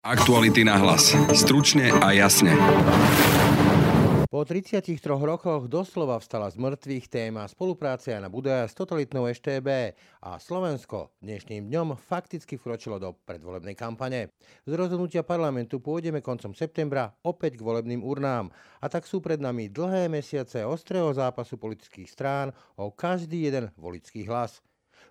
Aktuality na hlas. Stručne a jasne. Po 33 rokoch doslova vstala z mŕtvych téma spolupráce Jana Budaja s totalitnou EŠTB a Slovensko dnešným dňom fakticky vkročilo do predvolebnej kampane. Z rozhodnutia parlamentu pôjdeme koncom septembra opäť k volebným urnám a tak sú pred nami dlhé mesiace ostrého zápasu politických strán o každý jeden volický hlas.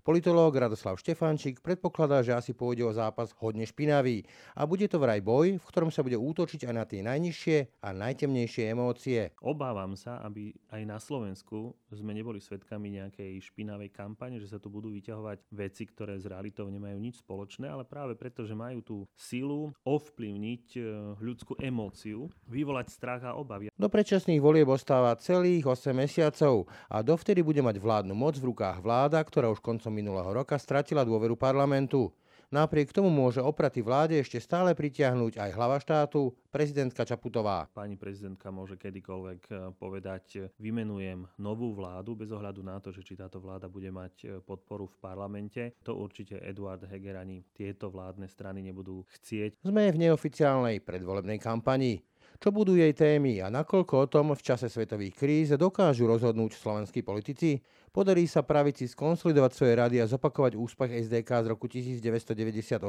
Politológ Radoslav Štefančík predpokladá, že asi pôjde o zápas hodne špinavý a bude to vraj boj, v ktorom sa bude útočiť aj na tie najnižšie a najtemnejšie emócie. Obávam sa, aby aj na Slovensku sme neboli svetkami nejakej špinavej kampane, že sa tu budú vyťahovať veci, ktoré s realitou nemajú nič spoločné, ale práve preto, že majú tú silu ovplyvniť e, ľudskú emóciu, vyvolať strach a obavy. Do predčasných volieb ostáva celých 8 mesiacov a dovtedy bude mať vládnu moc v rukách vláda, ktorá už koncom koncom minulého roka stratila dôveru parlamentu. Napriek tomu môže opraty vláde ešte stále pritiahnuť aj hlava štátu, prezidentka Čaputová. Pani prezidentka môže kedykoľvek eh, povedať, eh, vymenujem novú vládu bez ohľadu na to, že či táto vláda bude mať eh, podporu v parlamente. To určite Eduard Heger ani tieto vládne strany nebudú chcieť. Sme v neoficiálnej predvolebnej kampani. Čo budú jej témy a nakoľko o tom v čase svetových kríz dokážu rozhodnúť slovenskí politici? Podarí sa pravici skonsolidovať svoje rady a zopakovať úspech SDK z roku 1998,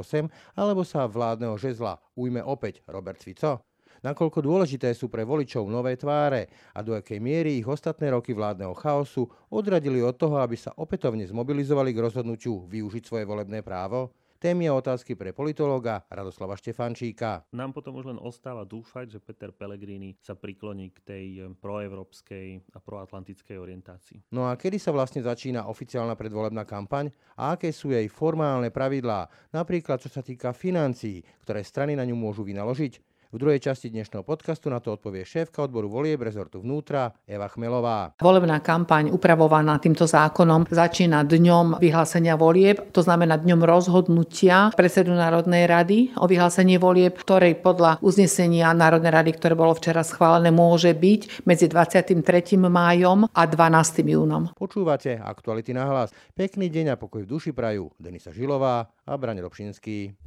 alebo sa vládneho žezla ujme opäť Robert Fico? Nakoľko dôležité sú pre voličov nové tváre a do akej miery ich ostatné roky vládneho chaosu odradili od toho, aby sa opätovne zmobilizovali k rozhodnutiu využiť svoje volebné právo? Témy a otázky pre politológa Radoslava Štefančíka. Nám potom už len ostáva dúfať, že Peter Pellegrini sa prikloní k tej eh, proevropskej a proatlantickej orientácii. No a kedy sa vlastne začína oficiálna predvolebná kampaň a aké sú jej formálne pravidlá, napríklad čo sa týka financií, ktoré strany na ňu môžu vynaložiť? V druhej časti dnešného podcastu na to odpovie šéfka odboru volieb rezortu vnútra Eva Chmelová. Volebná kampaň upravovaná týmto zákonom začína dňom vyhlásenia volieb, to znamená dňom rozhodnutia predsedu Národnej rady o vyhlásení volieb, ktorej podľa uznesenia Národnej rady, ktoré bolo včera schválené, môže byť medzi 23. májom a 12. júnom. Počúvate aktuality na hlas. Pekný deň a pokoj v duši prajú Denisa Žilová a Brane Robšinský.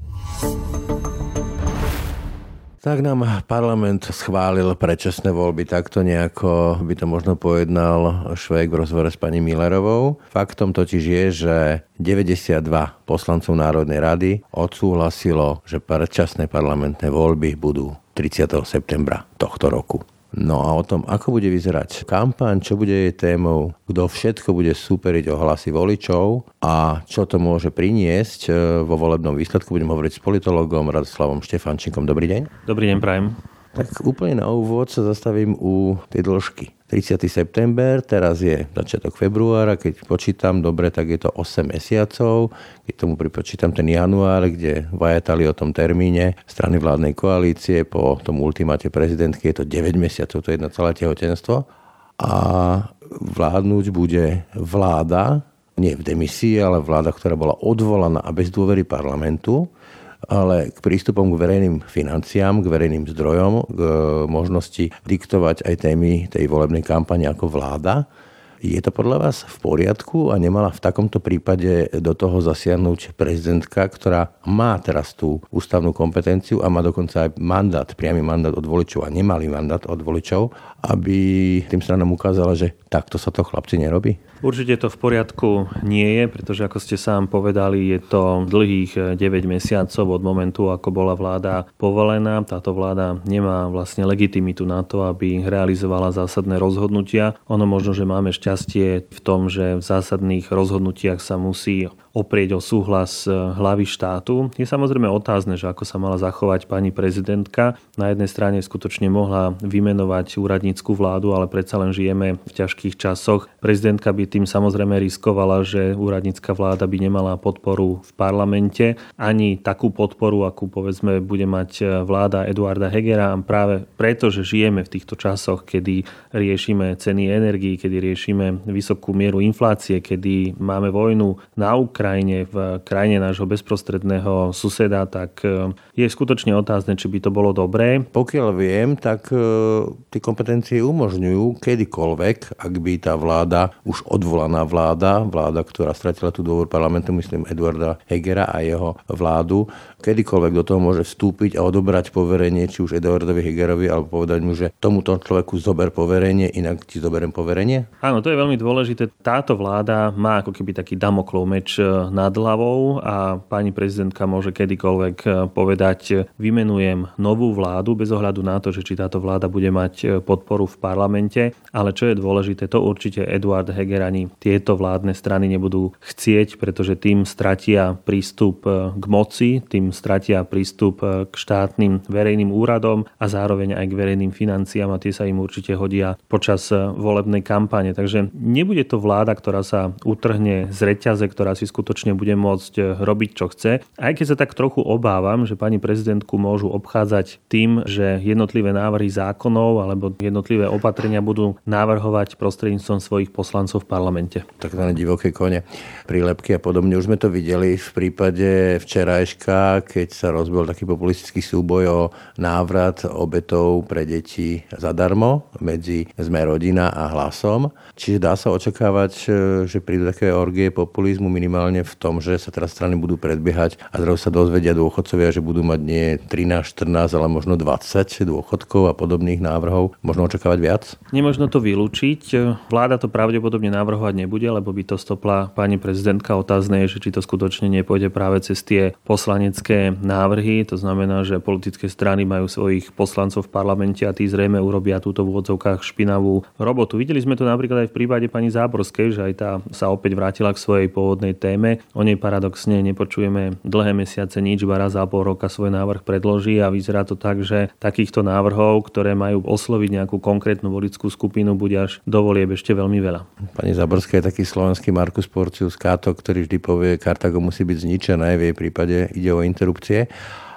Tak nám parlament schválil predčasné voľby, takto nejako by to možno pojednal Švejk v rozhovore s pani Millerovou. Faktom totiž je, že 92 poslancov Národnej rady odsúhlasilo, že predčasné parlamentné voľby budú 30. septembra tohto roku. No a o tom, ako bude vyzerať kampaň, čo bude jej témou, kto všetko bude superiť o hlasy voličov a čo to môže priniesť e, vo volebnom výsledku, budem hovoriť s politologom Radoslavom Štefančíkom. Dobrý deň. Dobrý deň, prajem. Tak úplne na úvod sa zastavím u tej dĺžky. 30. september, teraz je začiatok februára, keď počítam dobre, tak je to 8 mesiacov. Keď tomu pripočítam ten január, kde vajatali o tom termíne strany vládnej koalície, po tom ultimáte prezidentky je to 9 mesiacov, to je jedno celé tehotenstvo. A vládnuť bude vláda, nie v demisii, ale vláda, ktorá bola odvolaná a bez dôvery parlamentu ale k prístupom k verejným financiám, k verejným zdrojom, k možnosti diktovať aj témy tej volebnej kampane ako vláda. Je to podľa vás v poriadku a nemala v takomto prípade do toho zasiahnuť prezidentka, ktorá má teraz tú ústavnú kompetenciu a má dokonca aj mandát, priamy mandát od voličov a nemalý mandát od voličov, aby tým stranám ukázala, že takto sa to chlapci nerobí? Určite to v poriadku nie je, pretože ako ste sám povedali, je to dlhých 9 mesiacov od momentu, ako bola vláda povolená. Táto vláda nemá vlastne legitimitu na to, aby realizovala zásadné rozhodnutia. Ono možno, že máme šťastie v tom, že v zásadných rozhodnutiach sa musí oprieť o súhlas e, hlavy štátu. Je samozrejme otázne, že ako sa mala zachovať pani prezidentka. Na jednej strane skutočne mohla vymenovať úradnícku vládu, ale predsa len žijeme v ťažkých časoch. Prezidentka by tým samozrejme riskovala, že úradnícka vláda by nemala podporu v parlamente, ani takú podporu, akú povedzme bude mať e, vláda Eduarda Hegera. Práve preto, že žijeme v týchto časoch, kedy riešime ceny energií, kedy riešime vysokú mieru inflácie, kedy máme vojnu na Ukrajine, Ukrajine, v krajine nášho bezprostredného suseda, tak e, je skutočne otázne, či by to bolo dobré. Pokiaľ viem, tak e, tie kompetencie umožňujú kedykoľvek, ak by tá vláda, už odvolaná vláda, vláda, ktorá stratila tú dôvod parlamentu, myslím Eduarda Hegera a jeho vládu, kedykoľvek do toho môže vstúpiť a odobrať poverenie, či už Eduardovi Hegerovi, alebo povedať mu, že tomuto človeku zober poverenie, inak ti zoberiem poverenie? Áno, to je veľmi dôležité. Táto vláda má ako keby taký damoklov meč e, nad hlavou a pani prezidentka môže kedykoľvek e, povedať, vymenujem novú vládu bez ohľadu na to, že či táto vláda bude mať e, podporu v parlamente, ale čo je dôležité, to určite Eduard Heger ani tieto vládne strany nebudú chcieť, pretože tým stratia prístup k moci, tým stratia prístup k štátnym verejným úradom a zároveň aj k verejným financiám a tie sa im určite hodia počas volebnej kampane. Takže nebude to vláda, ktorá sa utrhne z reťaze, ktorá si skutočne bude môcť robiť, čo chce. Aj keď sa tak trochu obávam, že pani prezidentku môžu obchádzať tým, že jednotlivé návrhy zákonov alebo jednotlivé opatrenia budú navrhovať prostredníctvom svojich poslancov v parlamente. Takzvané divoké kone, prílepky a podobne. Už sme to videli v prípade včerajška, keď sa rozbil taký populistický súboj o návrat obetov pre deti zadarmo medzi Sme rodina a Hlasom. Čiže dá sa očakávať, e, že prídu také orgie populizmu minimálne v tom, že sa teraz strany budú predbiehať a zrazu sa dozvedia dôchodcovia, že budú mať nie 13, 14, ale možno 20 dôchodkov a podobných návrhov. Možno očakávať viac? Nemožno to vylúčiť. Vláda to pravdepodobne navrhovať nebude, lebo by to stopla pani prezidentka. Otázne je, že či to skutočne nepôjde práve cez tie poslanecké návrhy, to znamená, že politické strany majú svojich poslancov v parlamente a tí zrejme urobia túto v úvodzovkách špinavú robotu. Videli sme to napríklad aj v prípade pani Záborskej, že aj tá sa opäť vrátila k svojej pôvodnej téme. O nej paradoxne nepočujeme dlhé mesiace nič, iba raz za pol roka svoj návrh predloží a vyzerá to tak, že takýchto návrhov, ktoré majú osloviť nejakú konkrétnu volickú skupinu, bude až dovolieb ešte veľmi veľa. Pani Záborská je taký slovenský Markus Porcius Káto, ktorý vždy povie, Kartago musí byť zničené, v jej prípade ide o inter interrupcie.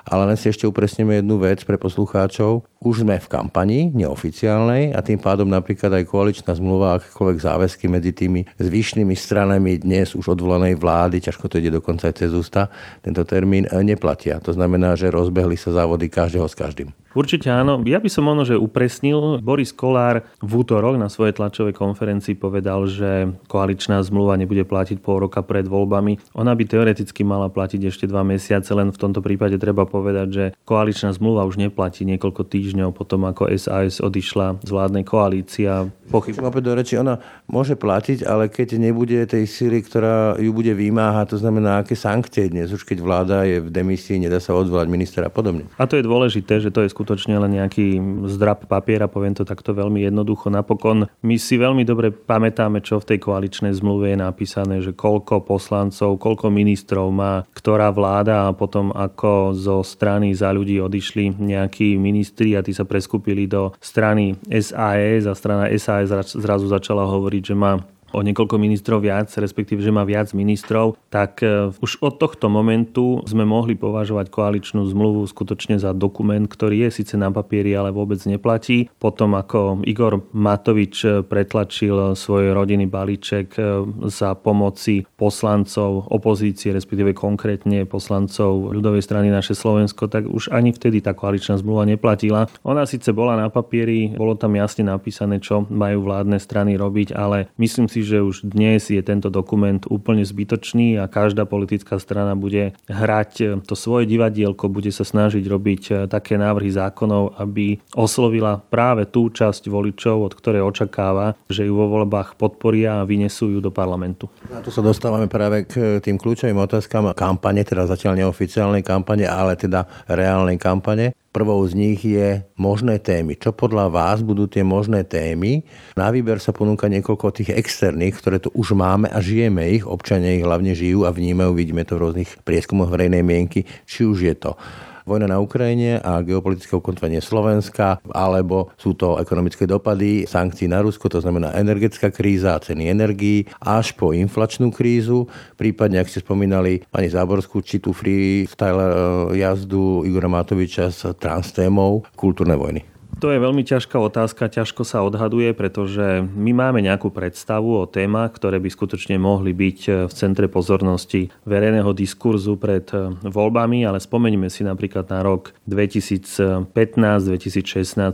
Ale len si ešte upresníme jednu vec pre poslucháčov. Už sme v kampani neoficiálnej a tým pádom napríklad aj koaličná zmluva akékoľvek záväzky medzi tými zvyšnými stranami dnes už odvolanej vlády, ťažko to ide dokonca aj cez ústa, tento termín neplatia. To znamená, že rozbehli sa závody každého s každým. Určite áno. Ja by som možno, že upresnil. Boris Kolár v útorok na svojej tlačovej konferencii povedal, že koaličná zmluva nebude platiť pol roka pred voľbami. Ona by teoreticky mala platiť ešte dva mesiace, len v tomto prípade treba povedať, že koaličná zmluva už neplatí niekoľko týždňov potom, ako SAS odišla z vládnej koalície. Pochyb. Do reči, ona môže platiť, ale keď nebude tej síly, ktorá ju bude vymáhať, to znamená, aké sankcie dnes, už keď vláda je v demisii, nedá sa odvolať ministra a podobne. A to je dôležité, že to je skutočne len nejaký zdrab papiera, poviem to takto veľmi jednoducho. Napokon my si veľmi dobre pamätáme, čo v tej koaličnej zmluve je napísané, že koľko poslancov, koľko ministrov má ktorá vláda a potom ako zo strany za ľudí odišli nejakí ministri a tí sa preskupili do strany SAS a strana SAS zrazu začala hovoriť, že má o niekoľko ministrov viac, respektíve, že má viac ministrov, tak e, už od tohto momentu sme mohli považovať koaličnú zmluvu skutočne za dokument, ktorý je síce na papieri, ale vôbec neplatí. Potom ako Igor Matovič pretlačil svoj rodinný balíček e, za pomoci poslancov opozície, respektíve konkrétne poslancov ľudovej strany naše Slovensko, tak už ani vtedy tá koaličná zmluva neplatila. Ona síce bola na papieri, bolo tam jasne napísané, čo majú vládne strany robiť, ale myslím si, že už dnes je tento dokument úplne zbytočný a každá politická strana bude hrať to svoje divadielko, bude sa snažiť robiť eh, také návrhy zákonov, aby oslovila práve tú časť voličov, od ktorej očakáva, že ju vo voľbách podporia a vynesú ju do parlamentu. A tu sa dostávame práve k tým kľúčovým otázkam kampane, teda zatiaľ neoficiálnej kampane, ale teda reálnej kampane. Prvou z nich je možné témy. Čo podľa vás budú tie možné témy? Na výber sa ponúka niekoľko tých externých, ktoré tu už máme a žijeme ich. Občania ich hlavne žijú a vnímajú, vidíme to v rôznych prieskumoch verejnej mienky. Či už je to vojna na Ukrajine a geopolitické ukontvenie Slovenska, alebo sú to ekonomické dopady sankcií na Rusko, to znamená energetická kríza a ceny energií, až po inflačnú krízu, prípadne, ak ste spomínali pani Záborskú, či tú freestyle eh, jazdu Igora Matoviča s transtémou kultúrnej vojny. To je veľmi ťažká otázka, ťažko sa odhaduje, pretože my máme nejakú predstavu o témach, ktoré by skutočne mohli byť v centre pozornosti verejného diskurzu pred voľbami, ale spomeňme si napríklad na rok 2015-2016,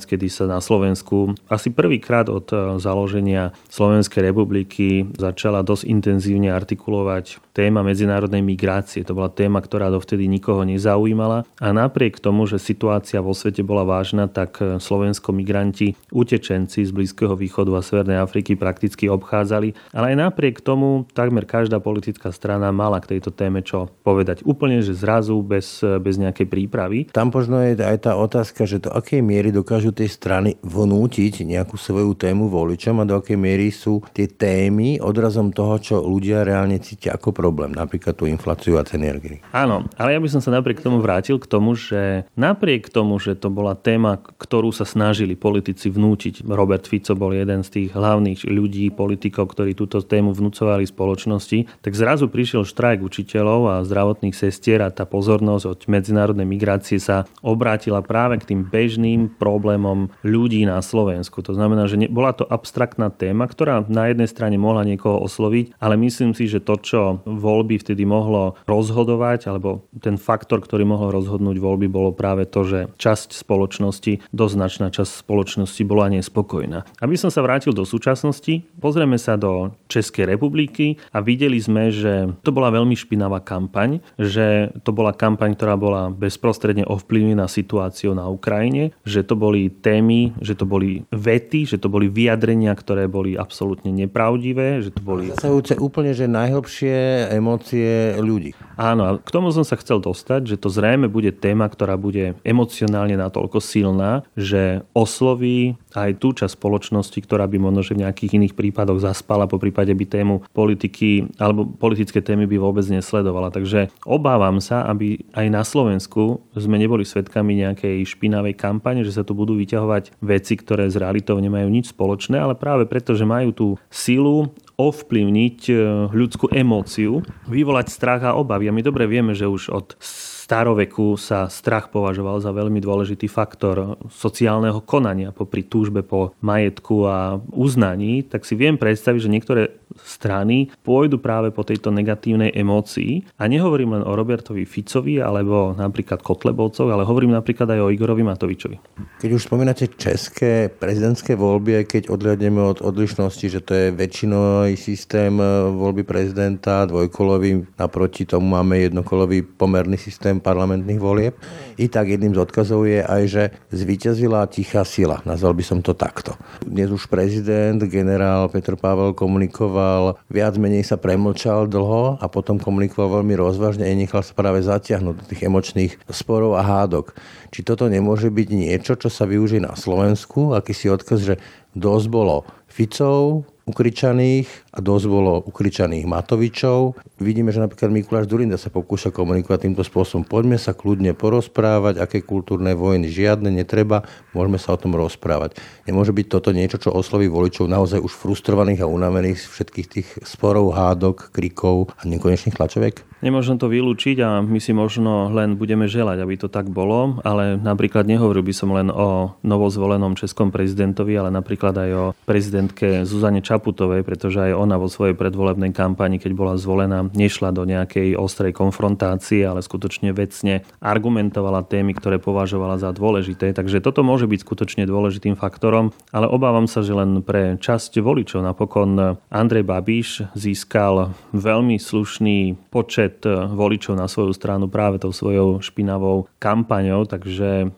kedy sa na Slovensku asi prvýkrát od založenia Slovenskej republiky začala dosť intenzívne artikulovať téma medzinárodnej migrácie. To bola téma, ktorá dovtedy nikoho nezaujímala a napriek tomu, že situácia vo svete bola vážna, tak Slovensko migranti, utečenci z Blízkeho východu a Severnej Afriky prakticky obchádzali. Ale aj napriek tomu takmer každá politická strana mala k tejto téme čo povedať. Úplne, že zrazu bez, bez nejakej prípravy. Tam možno je aj tá otázka, že do akej miery dokážu tie strany vnútiť nejakú svoju tému voličom a do akej miery sú tie témy odrazom toho, čo ľudia reálne cítia ako problém, napríklad tú infláciu a ceny energii. Áno, ale ja by som sa napriek tomu vrátil k tomu, že napriek tomu, že to bola téma, ktorú sa snažili politici vnútiť. Robert Fico bol jeden z tých hlavných ľudí, politikov, ktorí túto tému vnúcovali spoločnosti. Tak zrazu prišiel štrajk učiteľov a zdravotných sestier a tá pozornosť od medzinárodnej migrácie sa obrátila práve k tým bežným problémom ľudí na Slovensku. To znamená, že bola to abstraktná téma, ktorá na jednej strane mohla niekoho osloviť, ale myslím si, že to, čo voľby vtedy mohlo rozhodovať, alebo ten faktor, ktorý mohol rozhodnúť voľby, bolo práve to, že časť spoločnosti dosť značná časť spoločnosti bola nespokojná. Aby som sa vrátil do súčasnosti, pozrieme sa do Českej republiky a videli sme, že to bola veľmi špinavá kampaň, že to bola kampaň, ktorá bola bezprostredne ovplyvnená situáciou na Ukrajine, že to boli témy, že to boli vety, že to boli vyjadrenia, ktoré boli absolútne nepravdivé, že to boli... Zasahujúce úplne, že najhlbšie emócie ľudí. Áno, a k tomu som sa chcel dostať, že to zrejme bude téma, ktorá bude emocionálne natoľko silná, že osloví aj tú časť spoločnosti, ktorá by možno že v nejakých iných prípadoch zaspala, po prípade by tému politiky alebo politické témy by vôbec nesledovala. Takže obávam sa, aby aj na Slovensku sme neboli svedkami nejakej špinavej kampane, že sa tu budú vyťahovať veci, ktoré s realitou nemajú nič spoločné, ale práve preto, že majú tú silu ovplyvniť e, ľudskú emóciu, vyvolať strach a obavy. A my dobre vieme, že už od staroveku sa strach považoval za veľmi dôležitý faktor sociálneho konania popri túžbe po majetku a uznaní, tak si viem predstaviť, že niektoré strany pôjdu práve po tejto negatívnej emócii. A nehovorím len o Robertovi Ficovi alebo napríklad Kotlebovcov, ale hovorím napríklad aj o Igorovi Matovičovi. Keď už spomínate české prezidentské voľby, keď odhľadneme od odlišnosti, že to je väčšinový systém voľby prezidenta, dvojkolový, naproti tomu máme jednokolový pomerný systém parlamentných volieb. I tak jedným z odkazov je aj, že zvíťazila tichá sila. Nazval by som to takto. Dnes už prezident, generál Petr Pavel komunikoval, viac menej sa premlčal dlho a potom komunikoval veľmi rozvážne a nechal sa práve zatiahnuť do tých emočných sporov a hádok. Či toto nemôže byť niečo, čo sa využije na Slovensku, akýsi odkaz, že dosť bolo Ficov, ukričaných a dosť bolo ukričaných Matovičov. Vidíme, že napríklad Mikuláš Durinda sa pokúša komunikovať týmto spôsobom. Poďme sa kľudne porozprávať, aké kultúrne vojny žiadne netreba, môžeme sa o tom rozprávať. Nemôže byť toto niečo, čo osloví voličov naozaj už frustrovaných a unavených z všetkých tých sporov, hádok, krikov a nekonečných tlačoviek? Nemôžem to vylúčiť a my si možno len budeme želať, aby to tak bolo, ale napríklad nehovoril by som len o novozvolenom českom prezidentovi, ale napríklad aj o prezidentke Zuzane Čaputovej, pretože aj ona vo svojej predvolebnej kampani, keď bola zvolená, nešla do nejakej ostrej konfrontácie, ale skutočne vecne argumentovala témy, ktoré považovala za dôležité. Takže toto môže byť skutočne dôležitým faktorom, ale obávam sa, že len pre časť voličov napokon Andrej Babiš získal veľmi slušný počet voličov na svoju stranu práve tou svojou špinavou kampaňou, takže eh,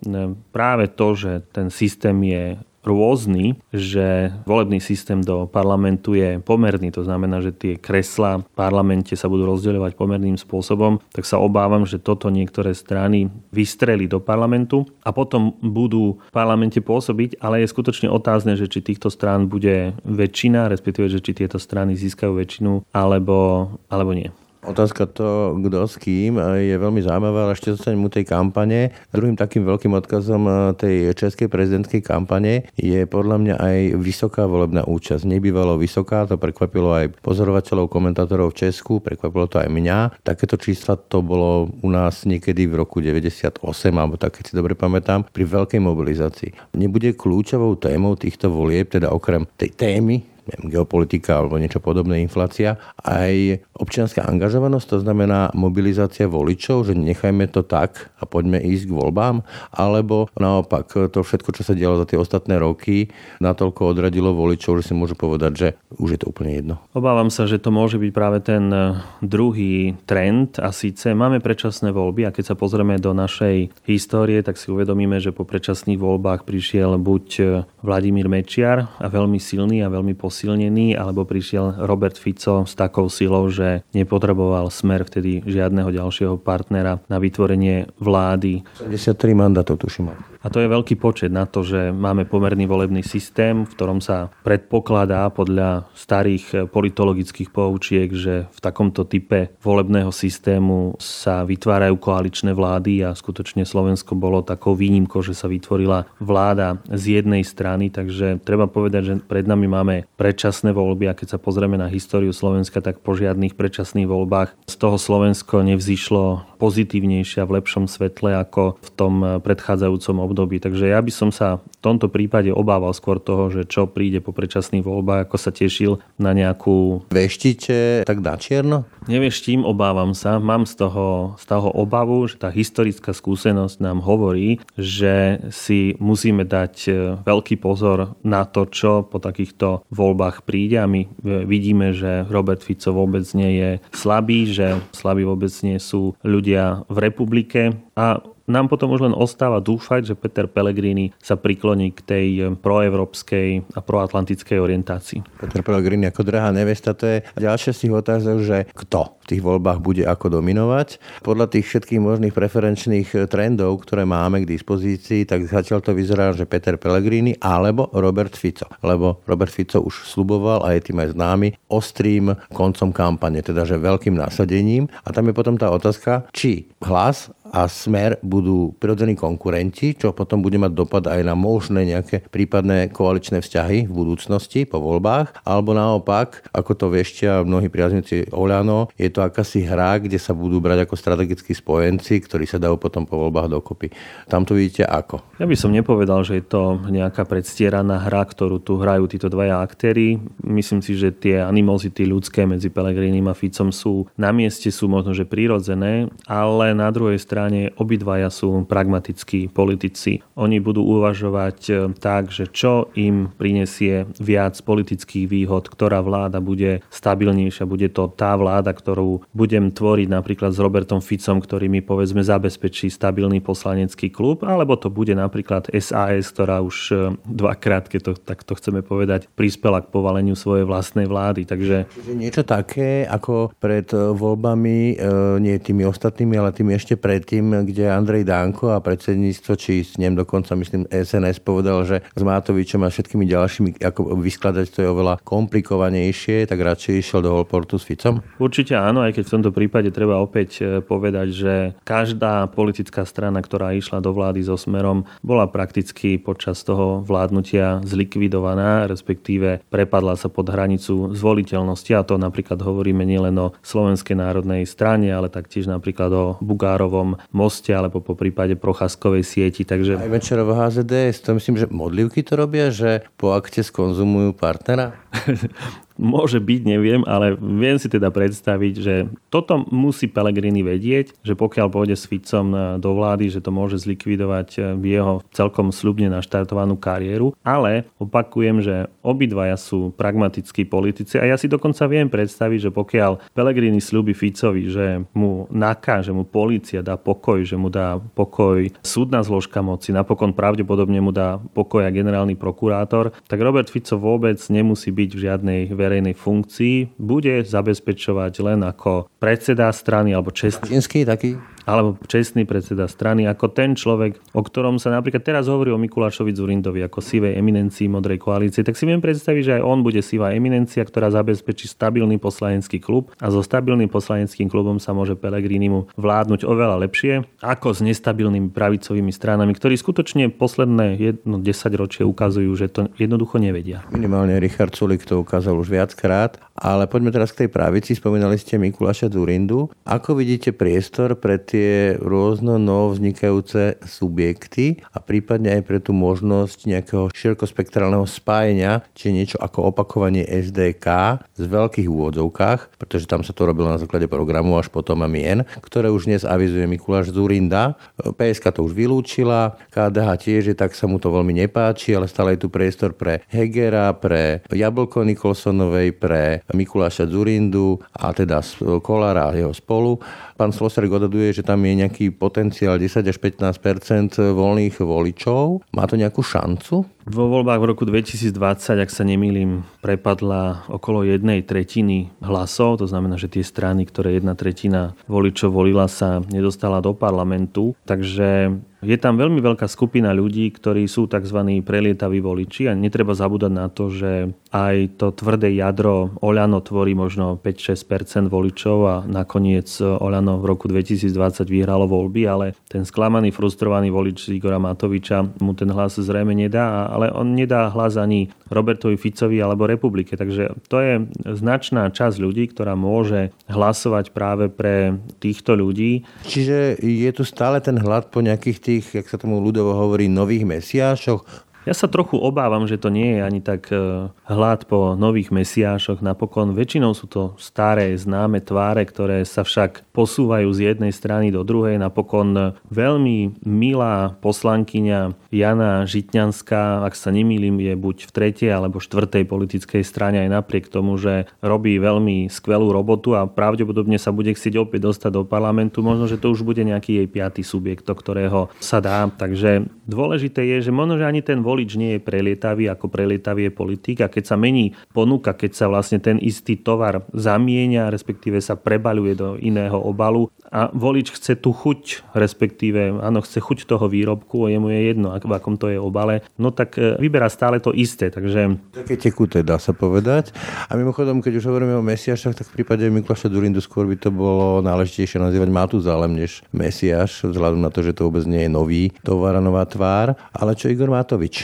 práve to, že ten systém je rôzny, že volebný systém do parlamentu je pomerný, to znamená, že tie kreslá v parlamente sa budú rozdeľovať pomerným spôsobom, tak sa obávam, že toto niektoré strany vystreli do parlamentu a potom budú v parlamente pôsobiť, ale je skutočne otázne, že či týchto strán bude väčšina, respektíve, že či tieto strany získajú väčšinu alebo, alebo nie. Otázka to, kto s kým, je veľmi zaujímavá, ale ešte zostanem u tej kampane. Druhým takým veľkým odkazom tej českej prezidentskej kampane je podľa mňa aj vysoká volebná účasť. Nebývalo vysoká, to prekvapilo aj pozorovateľov, komentátorov v Česku, prekvapilo to aj mňa. Takéto čísla to bolo u nás niekedy v roku 98, alebo tak, keď si dobre pamätám, pri veľkej mobilizácii. Nebude kľúčovou témou týchto volieb, teda okrem tej témy, neviem, geopolitika alebo niečo podobné, inflácia, aj občianská angažovanosť, to znamená mobilizácia voličov, že nechajme to tak a poďme ísť k voľbám, alebo naopak to všetko, čo sa dialo za tie ostatné roky, natoľko odradilo voličov, že si môžu povedať, že už je to úplne jedno. Obávam sa, že to môže byť práve ten eh, druhý trend a síce máme predčasné voľby a keď sa pozrieme do našej histórie, tak si uvedomíme, že po predčasných voľbách prišiel buď eh, Vladimír Mečiar a veľmi silný a veľmi posilný posilnený, alebo prišiel Robert Fico s takou silou, že nepotreboval smer vtedy žiadneho ďalšieho partnera na vytvorenie vlády. 73 mandátov tuším. A to je veľký počet na to, že máme pomerný volebný systém, v ktorom sa predpokladá podľa starých politologických poučiek, že v takomto type volebného systému sa vytvárajú koaličné vlády a skutočne Slovensko bolo takou výnimkou, že sa vytvorila vláda z jednej strany, takže treba povedať, že pred nami máme predčasné voľby a keď sa pozrieme na históriu Slovenska, tak po žiadnych predčasných voľbách z toho Slovensko nevzýšlo pozitívnejšie a v lepšom svetle ako v tom predchádzajúcom období. Takže ja by som sa v tomto prípade obával skôr toho, že čo príde po predčasných voľbách, ako sa tešil na nejakú... Veštite tak na čierno? Neveštím, obávam sa. Mám z toho, z toho obavu, že tá historická skúsenosť nám hovorí, že si musíme dať e, veľký pozor na to, čo po takýchto voľbách príde a my e, vidíme, že Robert Fico vôbec nie je slabý, že slabí vôbec nie sú ľudia v republike a nám potom už len ostáva dúfať, že Peter Pellegrini sa prikloní k tej proevropskej a proatlantickej orientácii. Peter Pellegrini ako drahá nevesta, to je ďalšia z tých otázok, že kto v tých voľbách bude ako dominovať. Podľa tých všetkých možných preferenčných trendov, ktoré máme k dispozícii, tak zatiaľ to vyzerá, že Peter Pellegrini alebo Robert Fico. Lebo Robert Fico už sluboval a je tým aj známy ostrým koncom kampane, teda že veľkým nasadením. A tam je potom tá otázka, či hlas a Smer budú prirodzení konkurenti, čo potom bude mať dopad aj na možné nejaké prípadné koaličné vzťahy v budúcnosti po voľbách, alebo naopak, ako to vieštia mnohí priaznici Oľano, je to akási hra, kde sa budú brať ako strategickí spojenci, ktorí sa dajú potom po voľbách dokopy. Tam to vidíte ako? Ja by som nepovedal, že je to nejaká predstieraná hra, ktorú tu hrajú títo dvaja aktéry. Myslím si, že tie animozity ľudské medzi Pelegrinim a Ficom sú na mieste, sú možno, že prirodzené, ale na druhej strane strane obidvaja sú pragmatickí politici. Oni budú uvažovať e, tak, že čo im prinesie viac politických výhod, ktorá vláda bude stabilnejšia, bude to tá vláda, ktorú budem tvoriť napríklad s Robertom Ficom, ktorý mi povedzme zabezpečí stabilný poslanecký klub, alebo to bude napríklad SAS, ktorá už e, dvakrát, keď to takto chceme povedať, prispela k povaleniu svojej vlastnej vlády. Takže... Niečo také, ako pred e, voľbami, nie tými ostatnými, ale tými ešte predtým, predtým, kde Andrej Danko a predsedníctvo, či s ním dokonca, myslím, SNS povedal, že s Matovičom a všetkými ďalšími, ako vyskladať to je oveľa komplikovanejšie, tak radšej išiel do Holportu s Ficom? Určite áno, aj keď v tomto prípade treba opäť e, povedať, že každá politická strana, ktorá išla do vlády so Smerom, bola prakticky počas toho vládnutia zlikvidovaná, respektíve prepadla sa pod hranicu zvoliteľnosti a to napríklad hovoríme nielen o Slovenskej národnej strane, ale taktiež napríklad o Bugárovom moste alebo po prípade procházkovej sieti. Takže... Aj Večerovo HZDS, to myslím, že modlivky to robia, že po akte skonzumujú partnera? Môže byť, neviem, ale viem si teda predstaviť, že toto musí Pellegrini vedieť, že pokiaľ pôjde s Ficom do vlády, že to môže zlikvidovať eh, jeho celkom slubne naštartovanú kariéru. Ale opakujem, že obidvaja sú pragmatickí politici a ja si dokonca viem predstaviť, že pokiaľ Pellegrini slúbi Ficovi, že mu nakáže, mu policia dá pokoj, že mu dá pokoj súdna zložka moci, napokon pravdepodobne mu dá pokoj a generálny prokurátor, tak Robert Fico vôbec nemusí byť v žiadnej verejnej funkcii, bude zabezpečovať len ako predseda strany alebo čestný. Čínsky taký? Alebo čestný predseda strany, ako ten človek, o ktorom sa napríklad teraz hovorí o Mikulášovi Zurindovi ako sivej eminencii modrej koalície, tak si viem predstaviť, že aj on bude sivá eminencia, ktorá zabezpečí stabilný poslanecký klub a so stabilným poslaneckým klubom sa môže Pelegrinimu vládnuť oveľa lepšie ako s nestabilnými pravicovými stranami, ktorí skutočne posledné jedno 10 ročie ukazujú, že to jednoducho nevedia. Minimálne Richard Sulik to ukázal už viackrát, ale poďme teraz k tej pravici. Spomínali ste Mikuláša Zurindu. Ako vidíte priestor pre tie rôzno novo vznikajúce subjekty a prípadne aj pre tú možnosť nejakého širokospektrálneho spájenia, či niečo ako opakovanie SDK z veľkých úvodzovkách, pretože tam sa to robilo na základe programu až potom a mien, ktoré už dnes avizuje Mikuláš Zurinda. PSK to už vylúčila, KDH tiež je, tak sa mu to veľmi nepáči, ale stále je tu priestor pre Hegera, pre Jablko Nikolsonovej, pre Mikuláša Zurindu a teda Kolára a jeho spolu. Pán Slosar odhaduje, že tam je nejaký potenciál 10 až 15% voľných voličov. Má to nejakú šancu? Vo voľbách v roku 2020, ak sa nemýlim, prepadla okolo jednej tretiny hlasov, to znamená, že tie strany, ktoré jedna tretina voličov volila, sa nedostala do parlamentu. Takže je tam veľmi veľká skupina ľudí, ktorí sú tzv. prelietaví voliči a netreba zabúdať na to, že aj to tvrdé jadro Oľano tvorí možno 5-6% voličov a nakoniec Oľano v roku 2020 vyhralo voľby, ale ten sklamaný, frustrovaný volič Igora Matoviča mu ten hlas zrejme nedá, ale on nedá hlas ani Robertovi Ficovi alebo republike. Takže to je značná časť ľudí, ktorá môže hlasovať práve pre týchto ľudí. Čiže je tu stále ten hlad po nejakých tých tých, jak sa tomu ľudovo hovorí, nových mesiášoch, ja sa trochu obávam, že to nie je ani tak e, hlad po nových mesiášoch. Napokon väčšinou sú to staré, známe tváre, ktoré sa však posúvajú z jednej strany do druhej. Napokon e, veľmi milá poslankyňa Jana Žitňanská, ak sa nemýlim, je buď v tretej alebo štvrtej politickej strane aj napriek tomu, že robí veľmi skvelú robotu a pravdepodobne sa bude chcieť opäť dostať do parlamentu. Možno, že to už bude nejaký jej piatý subjekt, do ktorého sa dá. Takže dôležité je, že možno, že ani ten volič nie je prelietavý, ako prelietavý je politik a keď sa mení ponuka, keď sa vlastne ten istý tovar zamienia, respektíve sa prebaluje do iného obalu a volič chce tú chuť, respektíve áno, chce chuť toho výrobku, jemu je jedno, v akom to je obale, no tak e, vyberá stále to isté. Takže... Také tekuté, dá sa povedať. A mimochodom, keď už hovoríme o Mesiašoch, tak v prípade Mikloša Durindu skôr by to bolo náležitejšie nazývať Matuzálem než Mesiaš, vzhľadom na to, že to vôbec nie je nový tovar a nová tvár. Ale čo Igor Matovič?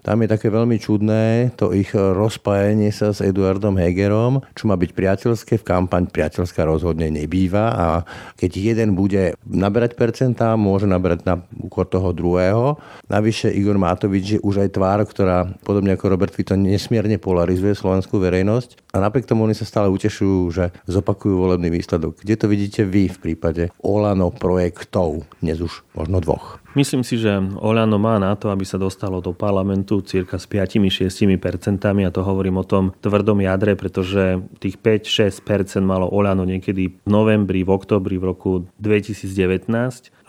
Tam je také veľmi čudné to ich rozpájanie sa s Eduardom Hegerom, čo má byť priateľské, v kampaň priateľská rozhodne nebýva a keď jeden bude naberať percentá, môže naberať na úkor toho druhého. Navyše Igor Matovič je už aj tvár, ktorá podobne ako Robert Fico nesmierne polarizuje slovenskú verejnosť a napriek tomu oni sa stále utešujú, že zopakujú volebný výsledok. Kde to vidíte vy v prípade Olano projektov, dnes už možno dvoch? Myslím si, že Oľano má na to, aby sa dostalo do parlamentu cirka s 5-6 percentami a to hovorím o tom tvrdom jadre, pretože tých 5-6% malo Oľano niekedy v novembri, v oktobri v roku 2019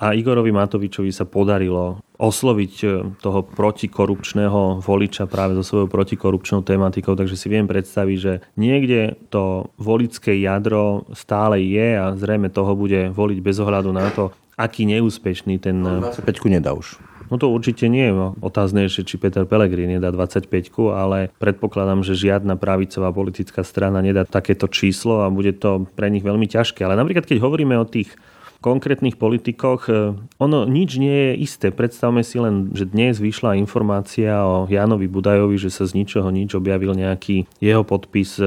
a Igorovi Matovičovi sa podarilo osloviť e, toho protikorupčného voliča práve so svojou protikorupčnou tematikou, takže si viem predstaviť, že niekde to volické jadro stále je a zrejme toho bude voliť bez ohľadu na to, aký neúspešný ten... 25 nedá už. No to určite nie je otázne, že či Peter Pellegrini nedá 25, ale predpokladám, že žiadna pravicová politická strana nedá takéto číslo a bude to pre nich veľmi ťažké. Ale napríklad, keď hovoríme o tých konkrétnych politikoch, e, ono nič nie je isté. Predstavme si len, že dnes vyšla informácia o Janovi Budajovi, že sa z ničoho nič objavil nejaký jeho podpis e,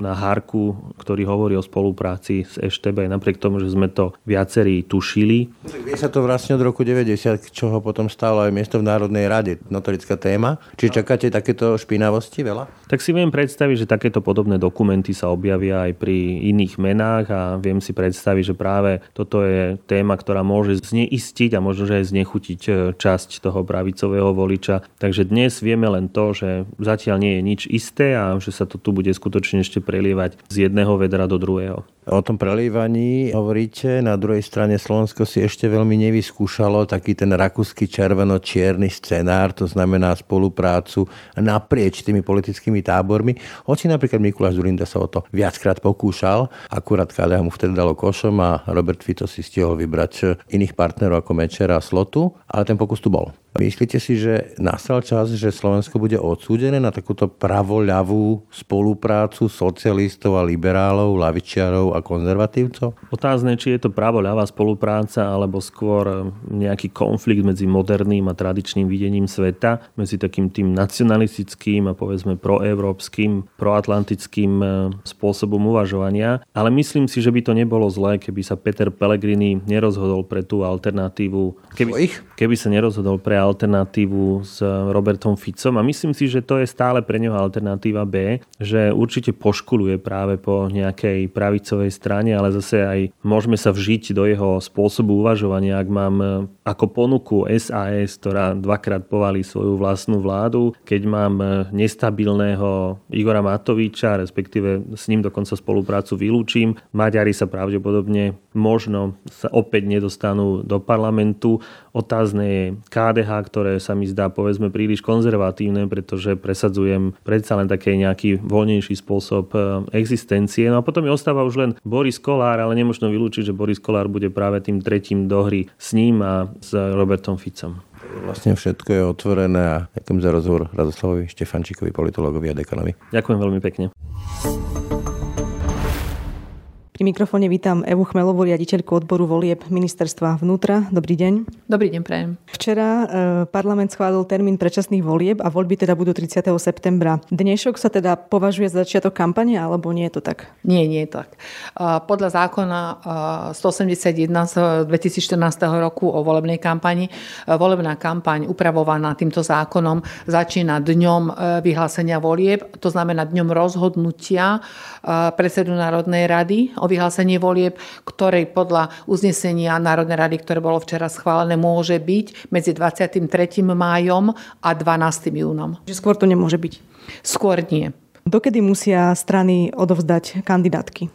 na Harku, ktorý hovorí o spolupráci s EŠTB, napriek tomu, že sme to viacerí tušili. Vie sa to vlastne od roku 90, čo ho potom stálo aj miesto v Národnej rade, notorická téma. Či čakáte takéto špinavosti veľa? Tak si viem predstaviť, že takéto podobné dokumenty sa objavia aj pri iných menách a viem si predstaviť, že práve toto je je téma, ktorá môže zneistiť a možno, že aj znechutiť e, časť toho pravicového voliča. Takže dnes vieme len to, že zatiaľ nie je nič isté a že sa to tu bude skutočne ešte prelievať z jedného vedra do druhého. O tom prelievaní hovoríte, na druhej strane Slovensko si ešte veľmi nevyskúšalo taký ten rakúsky červeno-čierny scenár, to znamená spoluprácu naprieč tými politickými tábormi. Hoci napríklad Mikuláš Zurinda sa o to viackrát pokúšal, akurát KDH mu vtedy dalo košom a Robert Fico si stihol vybrať iných partnerov ako Mečera a Slotu, ale ten pokus tu bol. Myslíte si, že nastal čas, že Slovensko bude odsúdené na takúto pravoľavú spoluprácu socialistov a liberálov, lavičiarov a konzervatívcov? Otázne, či je to pravoľavá spolupráca alebo skôr nejaký konflikt medzi moderným a tradičným videním sveta, medzi takým tým nacionalistickým a povedzme proeurópskym, proatlantickým e, spôsobom uvažovania. Ale myslím si, že by to nebolo zlé, keby sa Peter Pellegrini nerozhodol pre tú alternatívu. Keby, keby sa nerozhodol pre alternatívu s Robertom Ficom a myslím si, že to je stále pre neho alternatíva B, že určite poškuluje práve po nejakej pravicovej strane, ale zase aj môžeme sa vžiť do jeho spôsobu uvažovania, ak mám e, ako ponuku SAS, ktorá dvakrát povalí svoju vlastnú vládu, keď mám e, nestabilného Igora Matoviča, respektíve s ním dokonca spoluprácu vylúčim, Maďari sa pravdepodobne možno sa opäť nedostanú do parlamentu. Otázne je KDH, ktoré sa mi zdá povedzme príliš konzervatívne, pretože presadzujem predsa len taký nejaký voľnejší spôsob e, existencie. No a potom mi ostáva už len Boris Kolár, ale nemôžno vylúčiť, že Boris Kolár bude práve tým tretím do hry s ním a s Robertom Ficom. Vlastne všetko je otvorené a ďakujem za rozhovor Radoslavovi Štefančíkovi, politologovi a dekanovi. Ďakujem veľmi pekne. Pri mikrofóne vítam Evu Chmelovú, riaditeľku odboru volieb ministerstva vnútra. Dobrý deň. Dobrý deň, prajem. Včera e, parlament schválil termín predčasných volieb a voľby teda budú 30. septembra. Dnešok sa teda považuje za začiatok kampane, alebo nie je to tak? Nie, nie je tak. Podľa zákona 181 z 2014 roku o volebnej kampani, e, volebná kampaň upravovaná týmto zákonom začína dňom e, vyhlásenia volieb, to znamená dňom rozhodnutia predsedu Národnej rady o vyhlásenie volieb, ktorej podľa uznesenia Národnej rady, ktoré bolo včera schválené, môže byť medzi 23. májom a 12. júnom. Že skôr to nemôže byť? Skôr nie. Dokedy musia strany odovzdať kandidátky?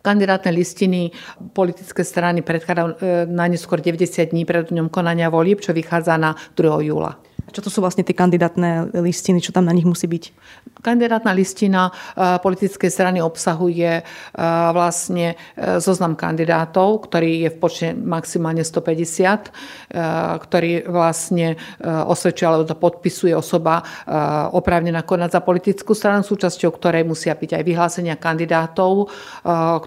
Kandidátne listiny politické strany predkladajú e, najneskôr 90 dní pred dňom konania volieb, čo vychádza na 2. júla. Čo to sú vlastne tie kandidátne listiny, čo tam na nich musí byť? Kandidátna listina e, politickej strany obsahuje e, vlastne e, zoznam kandidátov, ktorý je v počte maximálne 150, ktorý vlastne osvedčuje alebo to podpisuje osoba oprávnená konať za politickú stranu, súčasťou ktorej musia byť aj vyhlásenia kandidátov,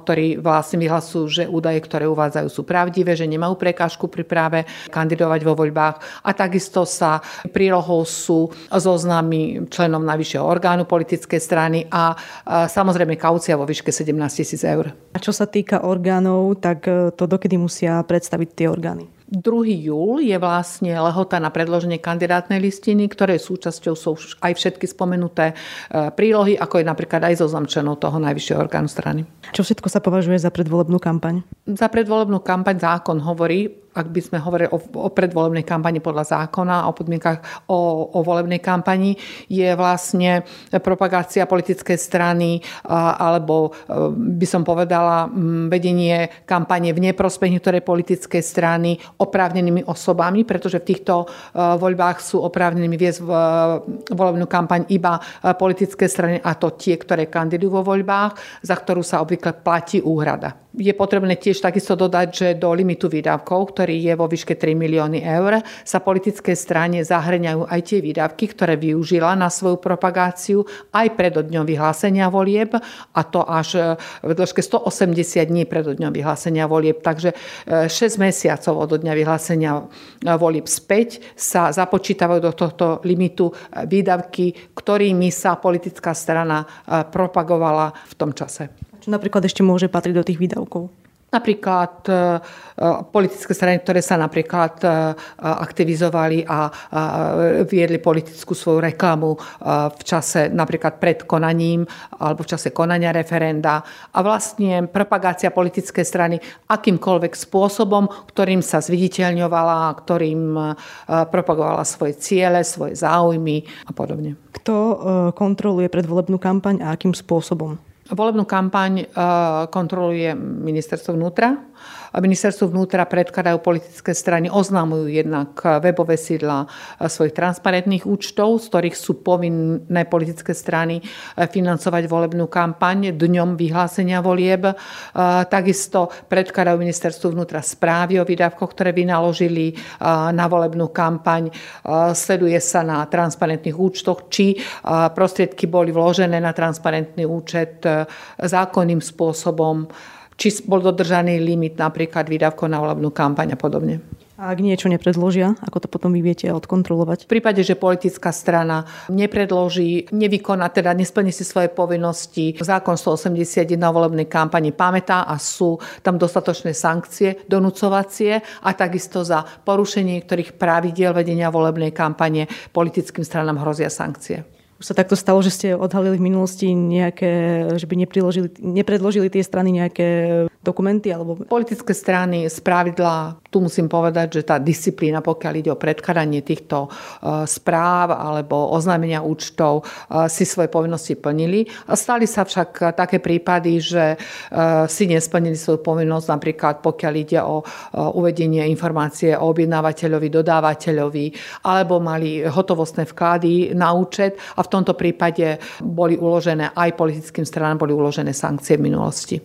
ktorí vlastne vyhlasujú, že údaje, ktoré uvádzajú, sú pravdivé, že nemajú prekážku pri práve kandidovať vo voľbách. A takisto sa prílohou sú zoznamy členov najvyššieho orgánu politickej strany a samozrejme kaucia vo výške 17 tisíc eur. A čo sa týka orgánov, tak e, to dokedy musia predstaviť tie orgány? 2. júl je vlastne lehota na predloženie kandidátnej listiny, ktoré súčasťou sú aj všetky spomenuté e, prílohy, ako je napríklad aj zoznam členov toho najvyššieho orgánu strany. Čo všetko sa považuje za predvolebnú kampaň? Za predvolebnú kampaň zákon hovorí, ak by sme hovorili o, o predvolebnej kampani podľa zákona, o podmienkach o, o volebnej kampani, je vlastne propagácia politickej strany alebo e, by som povedala vedenie kampane v neprospech niektorej politickej strany oprávnenými osobami, pretože v týchto e, voľbách sú oprávnenými viesť v volebnú kampaň iba e, politické strany a to tie, ktoré kandidujú vo voľbách, za ktorú sa obvykle platí úhrada. Je potrebné tiež takisto dodať, že do limitu výdavkov, ktorý je vo výške 3 milióny eur, sa politické strane zahrňajú aj tie výdavky, ktoré využila na svoju propagáciu aj pred dňom vyhlásenia volieb a to až v dĺžke 180 dní pred dňom vyhlásenia volieb. Takže 6 e, mesiacov od dňa vyhlásenia e, volieb späť sa započítavajú do tohto limitu e, výdavky, ktorými sa politická strana propagovala v tom čase. Čo napríklad ešte môže patriť do tých výdavkov? Napríklad e, e, politické strany, ktoré sa napríklad e, aktivizovali a viedli politickú svoju reklamu v čase napríklad pred konaním alebo v čase konania referenda a vlastne propagácia politickej strany akýmkoľvek spôsobom, ktorým sa zviditeľňovala, ktorým propagovala svoje ciele, svoje záujmy a podobne. Kto kontroluje predvolebnú kampaň a akým spôsobom? Volebnú kampaň kontroluje ministerstvo vnútra ministerstvo vnútra predkladajú politické strany, oznamujú jednak webové sídla svojich transparentných účtov, z ktorých sú povinné politické strany financovať volebnú kampaň dňom vyhlásenia volieb. Takisto predkladajú ministerstvo vnútra správy o výdavkoch, ktoré vynaložili na volebnú kampaň. Sleduje sa na transparentných účtoch, či prostriedky boli vložené na transparentný účet zákonným spôsobom či bol dodržaný limit napríklad výdavkov na volebnú kampaň a podobne. A ak niečo nepredložia, ako to potom vy viete odkontrolovať? V prípade, že politická strana nepredloží, nevykoná, teda nesplní si svoje povinnosti, zákon 181 o volebnej kampani pamätá a sú tam dostatočné sankcie, donúcovacie a takisto za porušenie niektorých pravidiel vedenia volebnej kampane politickým stranám hrozia sankcie. Sa takto stalo, že ste odhalili v minulosti nejaké, že by nepredložili tie strany nejaké dokumenty? Alebo... Politické strany z pravidla, tu musím povedať, že tá disciplína, pokiaľ ide o predkladanie týchto e, správ alebo oznámenia účtov, e, si svoje povinnosti plnili. Stali sa však také prípady, že e, si nesplnili svoju povinnosť, napríklad pokiaľ ide o uvedenie informácie o objednávateľovi, dodávateľovi, alebo mali hotovostné vklady na účet a v tomto prípade boli uložené aj politickým stranám boli uložené sankcie v minulosti.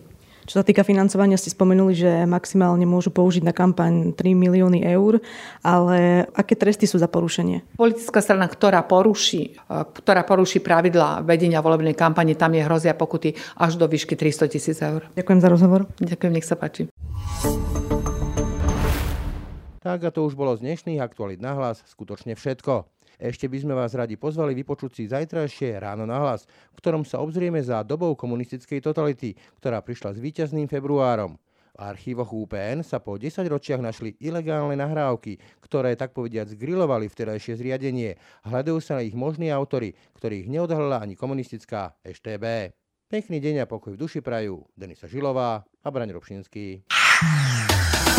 Čo sa týka financovania, ste spomenuli, že maximálne môžu použiť na kampaň 3 milióny eur, ale aké tresty sú za porušenie? Politická strana, ktorá poruší, ktorá poruší pravidla vedenia volebnej kampane, tam je hrozia pokuty až do výšky 300 tisíc eur. Ďakujem za rozhovor. Ďakujem, nech sa páči. Tak a to už bolo z dnešných aktualít na hlas skutočne všetko. Ešte by sme vás radi pozvali vypočuť si zajtrajšie ráno na hlas, v ktorom sa obzrieme za dobou komunistickej totality, ktorá prišla s víťazným februárom. V archívoch UPN sa po 10 ročiach našli ilegálne nahrávky, ktoré tak povediac grilovali vtedajšie zriadenie. Hľadajú sa na ich možní autory, ktorých neodhalila ani komunistická EŠTB. Pekný deň a pokoj v duši prajú Denisa Žilová a Braň Robšinský.